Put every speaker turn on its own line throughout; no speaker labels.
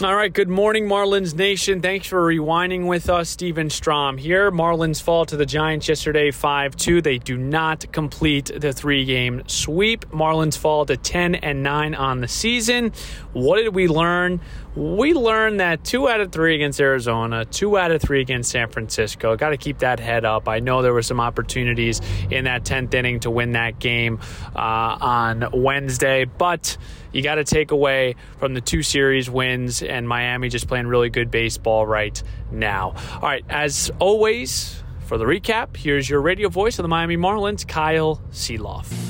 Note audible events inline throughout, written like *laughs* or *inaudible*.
All right, good morning, Marlins Nation. Thanks for rewinding with us. Steven Strom here. Marlins fall to the Giants yesterday 5 2. They do not complete the three game sweep. Marlins fall to 10 and 9 on the season. What did we learn? We learned that two out of three against Arizona, two out of three against San Francisco. Got to keep that head up. I know there were some opportunities in that 10th inning to win that game uh, on Wednesday, but you got to take away from the two series wins and Miami just playing really good baseball right now. All right, as always, for the recap, here's your radio voice of the Miami Marlins, Kyle Sielaff.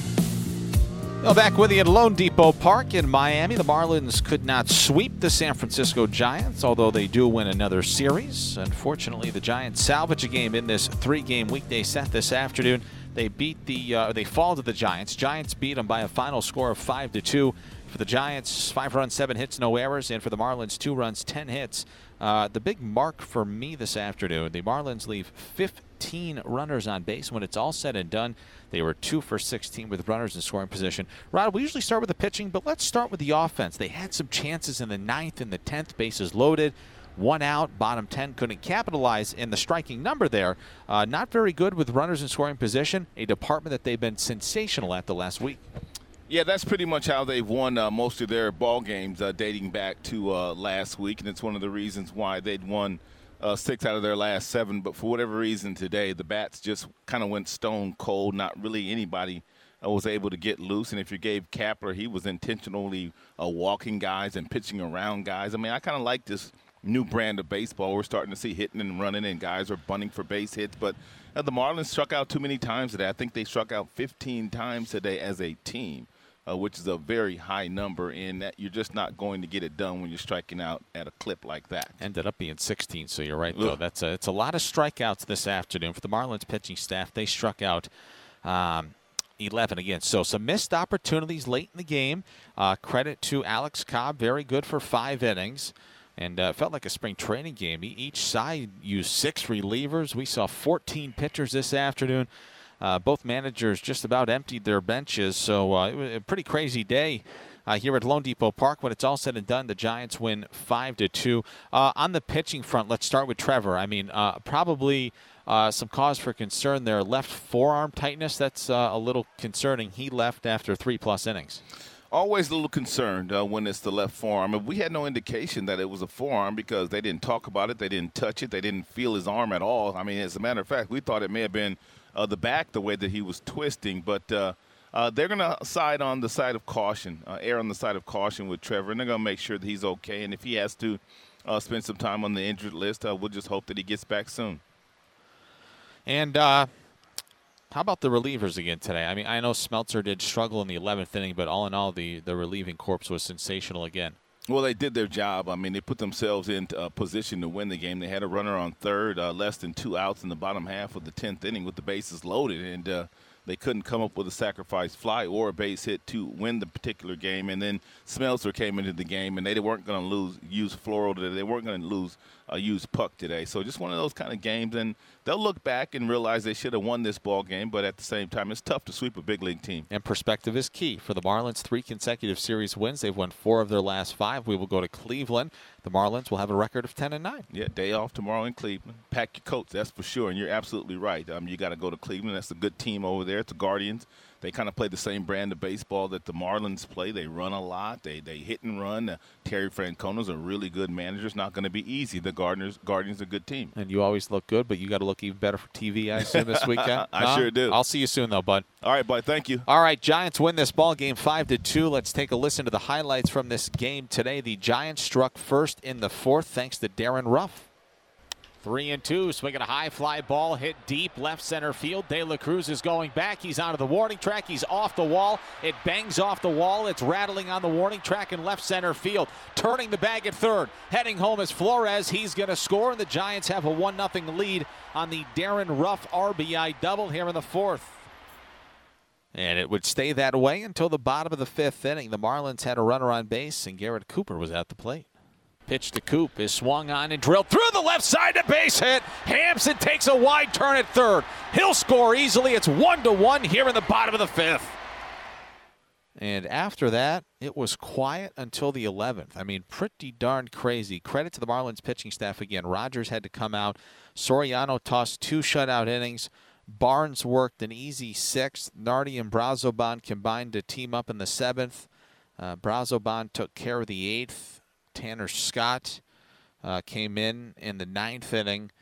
Well, back with you at loanDepot Park in Miami. The Marlins could not sweep the San Francisco Giants, although they do win another series. Unfortunately, the Giants salvage a game in this three-game weekday set this afternoon. They beat the uh, they fall to the Giants. Giants beat them by a final score of five to two. For the Giants, five runs, seven hits, no errors, and for the Marlins, two runs, ten hits. Uh, the big mark for me this afternoon: the Marlins leave 15 runners on base. When it's all said and done, they were two for 16 with runners in scoring position. Rod, we usually start with the pitching, but let's start with the offense. They had some chances in the ninth and the tenth, bases loaded one out, bottom 10, couldn't capitalize in the striking number there. Uh, not very good with runners in scoring position, a department that they've been sensational at the last week.
Yeah, that's pretty much how they've won uh, most of their ball games uh, dating back to uh, last week, and it's one of the reasons why they'd won uh, six out of their last seven. But for whatever reason today, the bats just kind of went stone cold. Not really anybody uh, was able to get loose. And if you Gabe Kapler, he was intentionally uh, walking guys and pitching around guys. I mean, I kind of like this new brand of baseball. We're starting to see hitting and running, and guys are bunting for base hits. But the Marlins struck out too many times today. I think they struck out 15 times today as a team uh, which is a very high number, and that you're just not going to get it done when you're striking out at a clip like that.
Ended up being 16, so you're right though. That's a, it's a lot of strikeouts this afternoon for the Marlins pitching staff. They struck out. Um, 11 again. So some missed opportunities late in the game. Uh, credit to Alex Cobb, very good for five innings. And uh, felt like a spring training game. Each side used six relievers. We saw 14 pitchers this afternoon. Uh, both managers just about emptied their benches, so uh, it was a pretty crazy day. Uh, here at loanDepot Park. When it's all said and done, the Giants win five to two. Uh, on the pitching front, let's start with Trevor. I mean, uh, probably uh, some cause for concern there. Left forearm tightness. That's uh, a little concerning. He left after three plus innings.
Always a little concerned uh, when it's the left forearm. We had no indication that it was a forearm because they didn't talk about it, they didn't touch it, they didn't feel his arm at all. I mean, as a matter of fact, we thought it may have been uh, the back the way that he was twisting. But uh, uh, they're going to side on the side of caution, uh, err on the side of caution with Trevor, and they're going to make sure that he's okay. And if he has to uh, spend some time on the injured list, we'll just hope that he gets back soon.
And how about the relievers again today? I mean, I know Smeltzer did struggle in the 11th inning, but all in all, the, the relieving corps was sensational again.
Well, they did their job. I mean, they put themselves in uh, position to win the game. They had a runner on third, uh, less than two outs in the bottom half of the tenth inning with the bases loaded, and uh, they couldn't come up with a sacrifice fly or a base hit to win the particular game. And then Smeltzer came into the game, and they weren't going to lose use Floro today. They weren't going to lose uh, use Puck today. So just one of those kind of games, and they'll look back and realize they should have won this ball game. But at the same time, it's tough to sweep a big league team.
And perspective is key for the Marlins. Three consecutive series wins. They've won four of their last five. We will go to Cleveland. The Marlins will have a record of ten and nine.
Yeah, day off tomorrow in Cleveland. Pack your coats, that's for sure. And you're absolutely right. Um, you got to go to Cleveland. That's a good team over there. It's the Guardians. They kind of play the same brand of baseball that the Marlins play. They run a lot. They they hit and run. Uh, Terry Francona's a really good manager. It's not going to be easy. The Guardians Guardians are a good team.
And you always look good, but you got to look even better for TV. I assume this weekend. *laughs*
I huh? sure do.
I'll see you soon, though, bud.
All right, bud. Thank you.
All right, Giants win this ball game five to two. Let's take a listen to the highlights from this game today. The Giants struck first in the fourth, thanks to Darin Ruf. Three and two, swinging a high fly ball, hit deep left center field. De La Cruz is going back. He's onto the warning track. He's off the wall. It bangs off the wall. It's rattling on the warning track in left center field. Turning the bag at third. Heading home is Flores. He's going to score, and the Giants have a 1 0 lead on the Darin Ruf RBI double here in the fourth. And it would stay that way until the bottom of the fifth inning. The Marlins had a runner on base, and Garrett Cooper was at the plate. Pitch to Coop is swung on and drilled through the left side to base hit. Hampson takes a wide turn at third. He'll score easily. It's one to one here in the bottom of the fifth. And after that, it was quiet until the 11th. I mean, pretty darn crazy. Credit to the Marlins pitching staff again. Rogers had to come out. Soriano tossed two shutout innings. Barnes worked an easy sixth. Nardi and Brazoban combined to team up in the seventh. Uh, Brazoban took care of the eighth. Tanner Scott uh, came in in the ninth inning.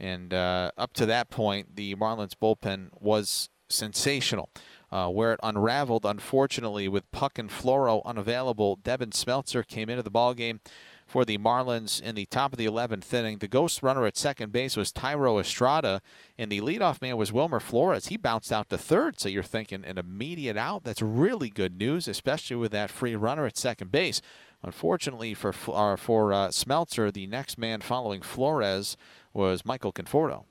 And uh, up to that point, the Marlins bullpen was sensational. Uh, where it unraveled, unfortunately, with Puck and Floro unavailable, Devin Smeltzer came into the ballgame for the Marlins in the top of the 11th inning. The ghost runner at second base was Thairo Estrada, and the leadoff man was Wilmer Flores. He bounced out to third, so you're thinking an immediate out. That's really good news, especially with that free runner at second base. Unfortunately for uh, for uh, Smeltzer, the next man following Flores was Michael Conforto.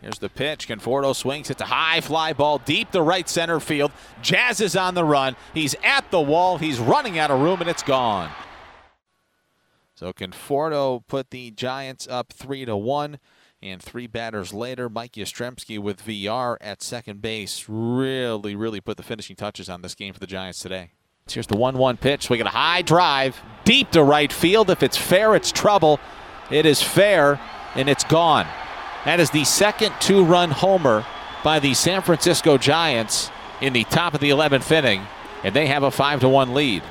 Here's the pitch. Conforto swings. It's a high fly ball deep to right center field. Jazz is on the run. He's at the wall. He's running out of room, and it's gone. So Conforto put the Giants up three to one. And three batters later, Mike Yastrzemski with VR at second base really, really put the finishing touches on this game for the Giants today. Here's the 1 1 pitch. We get a high drive deep to right field. If it's fair, it's trouble. It is fair, and it's gone. That is the second two run homer by the San Francisco Giants in the top of the 11th inning, and they have a 5 to 1 lead.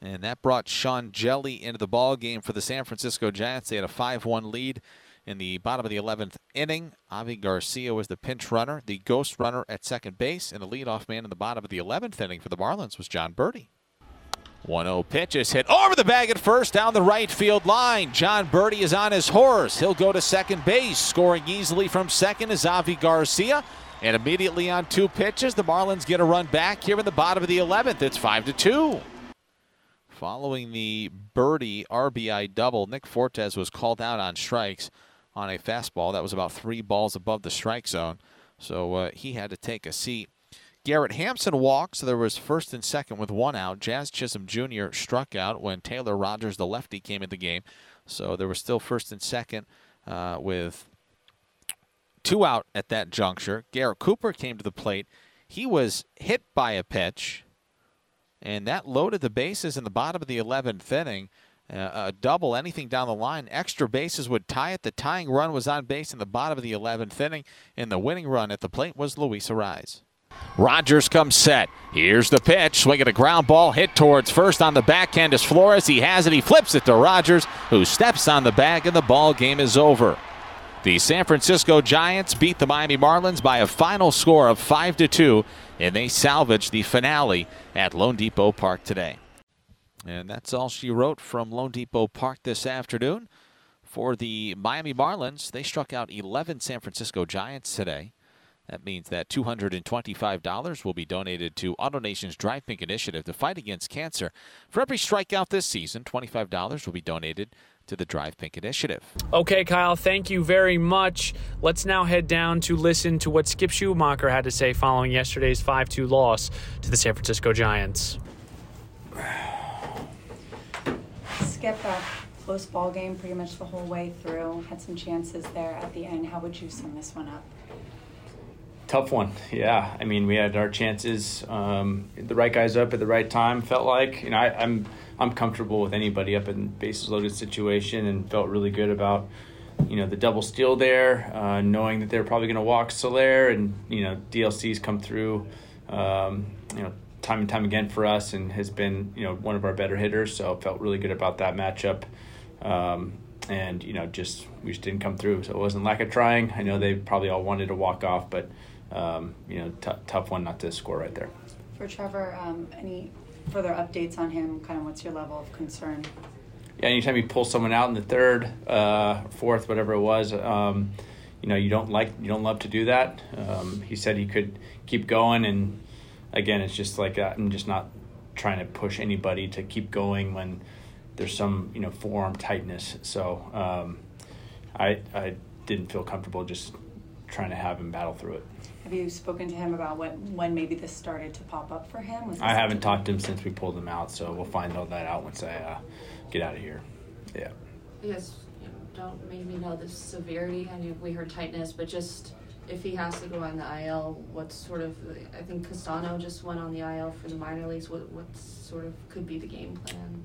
And that brought Sean Hjelle into the ball game for the San Francisco Giants. They had a 5-1 lead in the bottom of the 11th inning. Avi Garcia was the pinch runner, the ghost runner at second base, and the leadoff man in the bottom of the 11th inning for the Marlins was Jon Berti. 1-0 pitch is hit over the bag at first down the right field line. Jon Berti is on his horse. He'll go to second base. Scoring easily from second is Avi Garcia. And immediately on two pitches, the Marlins get a run back here in the bottom of the 11th. It's 5 to 2. Following the Berti RBI double, Nick Fortes was called out on strikes on a fastball that was about three balls above the strike zone. So uh, he had to take a seat. Garrett Hampson walked, so there was first and second with one out. Jazz Chisholm Jr. struck out when Taylor Rogers, the lefty, came in the game. So there was still first and second uh, with two out at that juncture. Garrett Cooper came to the plate. He was hit by a pitch, and that loaded the bases in the bottom of the 11th inning. Uh, a double, anything down the line. Extra bases would tie it. The tying run was on base in the bottom of the 11th inning, and the winning run at the plate was Luis Arraez. Rogers comes set. Here's the pitch. Swinging a ground ball hit towards first on the backhand is Flores. He has it. He flips it to Rogers, who steps on the bag, and the ball game is over. The San Francisco Giants beat the Miami Marlins by a final score of 5 to 2, and they salvage the finale at loanDepot Park today. And that's all she wrote from loanDepot Park this afternoon. For the Miami Marlins, they struck out 11 San Francisco Giants today. That means that $225 will be donated to AutoNation's Drive Pink initiative to fight against cancer. For every strikeout this season, $25 will be donated to the Drive Pink initiative.
Okay, Kyle, thank you very much. Let's now head down to listen to what Skip Schumaker had to say following yesterday's 5 2 loss to the San Francisco Giants.
Skip, a close ball game pretty much the whole way through. Had some chances there at the end. How would you sum this one up?
tough one. Yeah, I mean, we had our chances. Um, the right guys up at the right time. Felt like you know I, am I'm, I'm comfortable with anybody up in bases loaded situation, and felt really good about you know the double steal there, uh, knowing that they're probably going to walk Soler, and you know DLC's come through. Um, you know time and time again for us, and has been you know one of our better hitters. So felt really good about that matchup. Um, and you know, just we just didn't come through. So it wasn't lack of trying. I know they probably all wanted to walk off, but um, you know, t- tough one not to score right there.
For Trevor, um, any further updates on him? Kind of what's your level of concern?
Yeah, anytime you pull someone out in the third, uh, fourth, whatever it was, um, you know, you don't like, you don't love to do that. Um, he said he could keep going, and again, it's just like. I'm just not trying to push anybody to keep going when there's some, you know, forearm tightness. So um, I, I didn't feel comfortable just trying to have him battle through it.
Have you spoken to him about when when maybe this started to pop up for him?
I haven't talked to him since we pulled him out, so we'll find all that out once I uh, get out of here. Yeah.
Yes, you guys don't maybe know the severity. I mean, we heard tightness, but just if he has to go on the IL, what sort of? I think Castano just went on the IL for the minor leagues. What what sort of could be the game plan?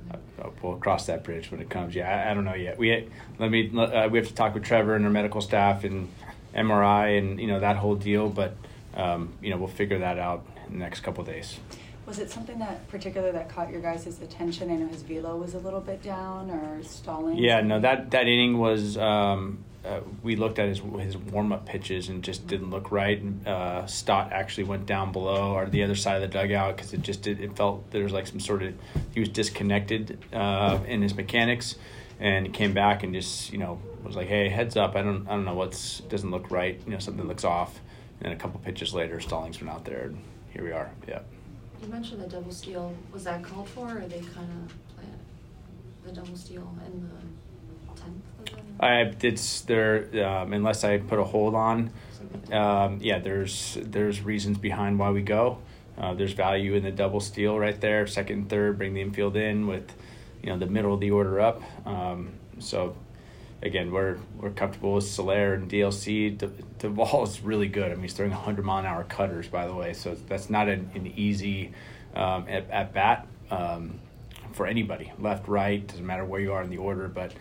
We'll cross that bridge when it comes. Yeah, I, I don't know yet. We let me uh, we have to talk with Trevor and our medical staff and MRI and you know that whole deal. But um, you know we'll figure that out in the next couple days.
Was it something that particular that caught your guys' attention? I know his velo was a little bit down or stalling.
Yeah, no, that that inning was. Um, uh, we looked at his his warm up pitches and just didn't look right. Uh, Stott actually went down below or the other side of the dugout because it just did, it felt there was like some sort of he was disconnected uh, in his mechanics, and he came back and just you know was like, hey, heads up, I don't I don't know what's doesn't look right. You know something looks off. And a couple pitches later, Stallings went out there, and here we are. Yeah.
You mentioned the double steal. Was that called for, or they kind of the double steal in the
I it's there um, unless I put a hold on. Um, yeah, there's there's reasons behind why we go. Uh, there's value in the double steal right there, second, third, bring the infield in with, you know, the middle of the order up. Um, so, again, we're we're comfortable with Soler and DLC. The, the ball is really good. I mean, he's throwing 100 mile an hour cutters, by the way. So that's not an, an easy um, at, at bat um, for anybody, left, right, doesn't matter where you are in the order, but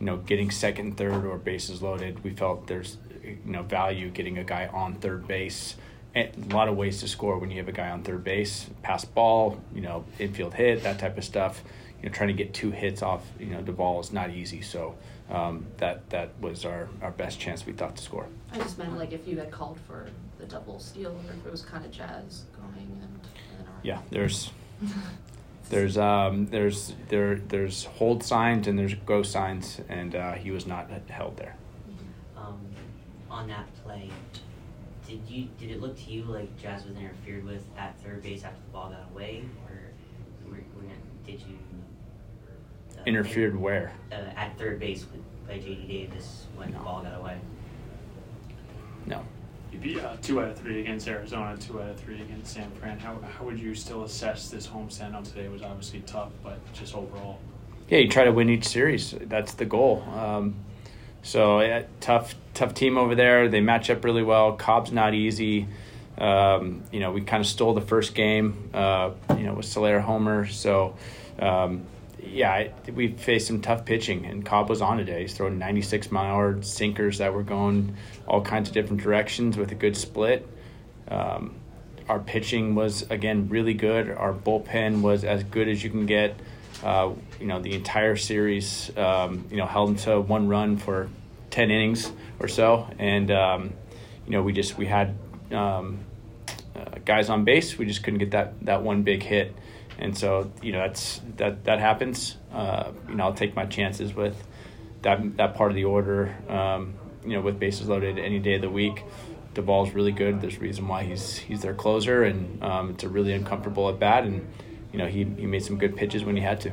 you know, getting second, third, or bases loaded, we felt there's you know value getting a guy on third base. And a lot of ways to score when you have a guy on third base, pass ball, you know, infield hit, that type of stuff. You know, trying to get two hits off, you know, the ball is not easy. So um, that that was our, our best chance we thought to score.
I just meant like if you had called for the double steal, or if it was kind of jazz going and. and
yeah, there's *laughs* there's um, there's there there's hold signs and there's go signs, and uh, he was not held there.
Um, on that play, did you did it look to you like Jazz was interfered with at third base after the ball got away, or were, were, did you
uh, interfered where?
Uh, at third base with, by JD Davis when no. the ball got away.
No
you beat uh, two out of three against Arizona, two out of three against San Fran. How, how would you still assess this homestand on today? Was obviously tough, but just overall.
Yeah, you try to win each series. That's the goal. Um, so yeah, tough, tough team over there. They match up really well. Cobb's not easy. Um, you know, we kind of stole the first game. Uh, you know, with Soler Homer. So. Um, yeah, we faced some tough pitching, and Cobb was on today. He's throwing 96 mile hour sinkers that were going all kinds of different directions with a good split. Um, our pitching was again really good. Our bullpen was as good as you can get. Uh, you know, the entire series, um, you know, held to one run for 10 innings or so, and um, you know, we just we had um, uh, guys on base. We just couldn't get that that one big hit and so you know that's that that happens. Uh, you know, I'll take my chances with that that part of the order. Um, you know, with bases loaded any day of the week. Doval's really good. There's a reason why he's he's their closer, and um, it's a really uncomfortable at bat. And you know, he he made some good pitches when he had to.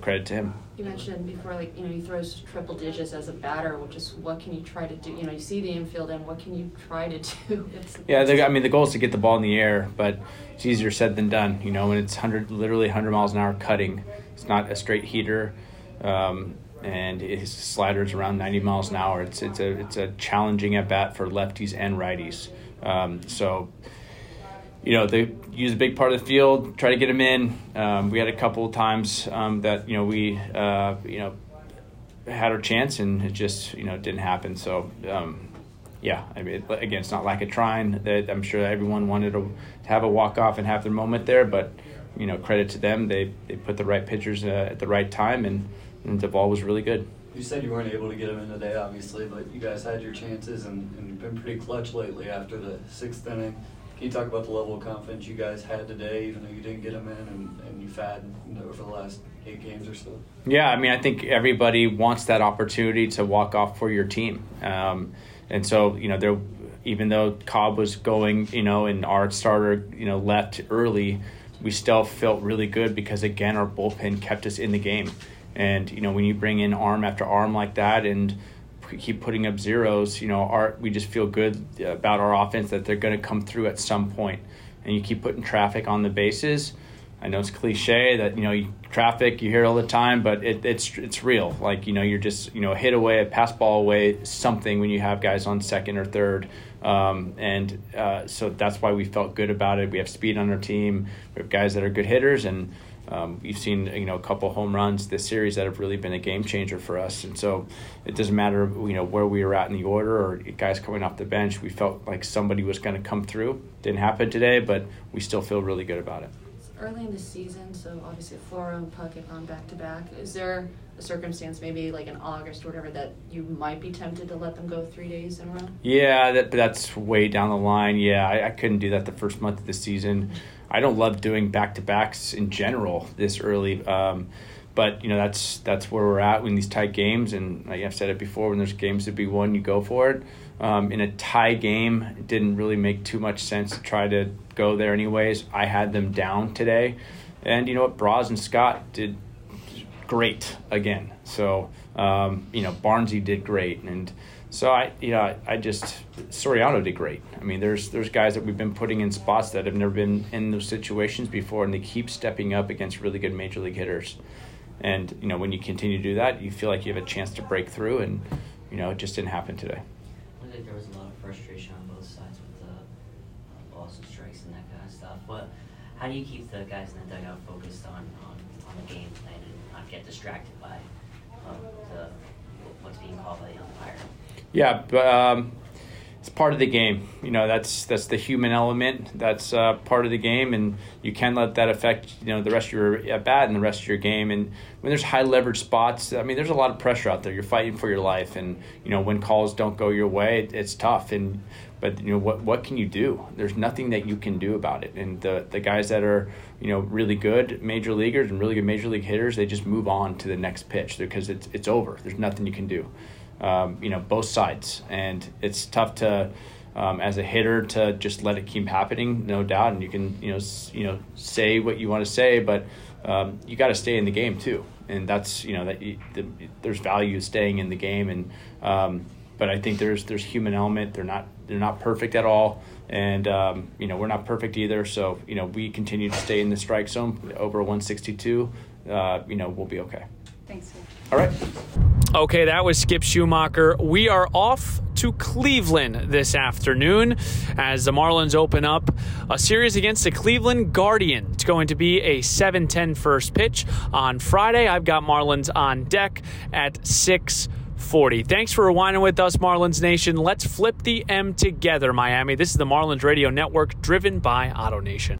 Credit to him
you mentioned before, like, you know, he throws triple digits as a batter, which is what can you try to do? You know, you see the infield and what can you try to *laughs* do?
Yeah, I mean, the goal is to get the ball in the air, but it's easier said than done. You know, when it's 100, literally 100 miles an hour cutting, it's not a straight heater. Um, and his sliders around 90 miles an hour. It's it's a it's a challenging at bat for lefties and righties. Um, so you know, they use a big part of the field, try to get them in. Um, we had a couple times um, that you know we uh, you know had our chance and it just you know didn't happen. So um, yeah, I mean again, it's not like a trying. That I'm sure everyone wanted to, to have a walk off and have their moment there, but you know credit to them, they they put the right pitchers uh, at the right time, and, and the ball was really good.
You said you weren't able to get them in today, obviously, but you guys had your chances and, and you've been pretty clutch lately after the sixth inning. Can you talk about the level of confidence you guys had today, even though you didn't get them in and, and you've had you know, over the last eight games or so?
Yeah, I mean, I think everybody wants that opportunity to walk off for your team. Um, and so, you know, there, even though Cobb was going, you know, and our starter, you know, left early, we still felt really good because, again, our bullpen kept us in the game. And, you know, when you bring in arm after arm like that and – keep putting up zeros, you know, our we just feel good about our offense that they're going to come through at some point. And you keep putting traffic on the bases, I know it's cliche that you know you, traffic you hear all the time, but it, it's it's real. Like you know you're just you know hit away, a pass ball away, something when you have guys on second or third, um, and uh, so that's why we felt good about it. We have speed on our team. We have guys that are good hitters, and um, we've seen you know a couple home runs this series that have really been a game changer for us. And so it doesn't matter you know where we were at in the order or guys coming off the bench. We felt like somebody was going to come through. Didn't happen today, but we still feel really good about it
early in the season, so obviously Floro and Puck gone back to back. Is there a circumstance, maybe like in August or whatever, that you might be tempted to let them go three days in a row?
Yeah, that, that's way down the line. Yeah, I, I couldn't do that the first month of the season. I don't love doing back to backs in general this early. Um, but you know that's that's where we're at in these tight games, and like I've said it before, when there's games to be won, you go for it. Um, in a tie game, it didn't really make too much sense to try to go there anyways. I had them down today, and you know what, Braz and Scott did great again. So um, you know Barnsey did great, and so I you know I, I just Soriano did great. I mean, there's there's guys that we've been putting in spots that have never been in those situations before, and they keep stepping up against really good major league hitters. And you know when you continue to do that, you feel like you have a chance to break through, and you know it just didn't happen today
like there was a lot of frustration on both sides with the uh, balls and strikes and that kind of stuff. But how do you keep the guys in the dugout focused on, on, on the game plan and not get distracted by um, the, what's being called by the umpire?
Yeah, but um, it's part of the game. You know, that's that's the human element. That's uh, part of the game, and you can let that affect you know the rest of your at bat and the rest of your game. And when there's high leverage spots, I mean, there's a lot of pressure out there. You're fighting for your life, and you know when calls don't go your way, it, it's tough. And but you know what what can you do? There's nothing that you can do about it. And the the guys that are you know really good major leaguers and really good major league hitters, they just move on to the next pitch because it's it's over. There's nothing you can do um, you know, both sides. And it's tough to, um, as a hitter, to just let it keep happening, no doubt. And you can, you know, s- you know, say what you want to say, but um, you got to stay in the game too. And that's, you know, that you, the, there's value staying in the game. And um, but I think there's there's human element. They're not they're not perfect at all. And um, you know we're not perfect either, so you know we continue to stay in the strike zone over 162. Uh, you know we'll be okay.
Thanks.
All right.
Okay, that was Skip Schumaker. We are off to Cleveland this afternoon as the Marlins open up a series against the Cleveland Guardian. It's going to be a 7 10 first pitch on Friday. I've got Marlins on deck at 6 40. Thanks for rewinding with us, Marlins Nation. Let's flip the M together, Miami. This is the Marlins Radio Network driven by Auto Nation.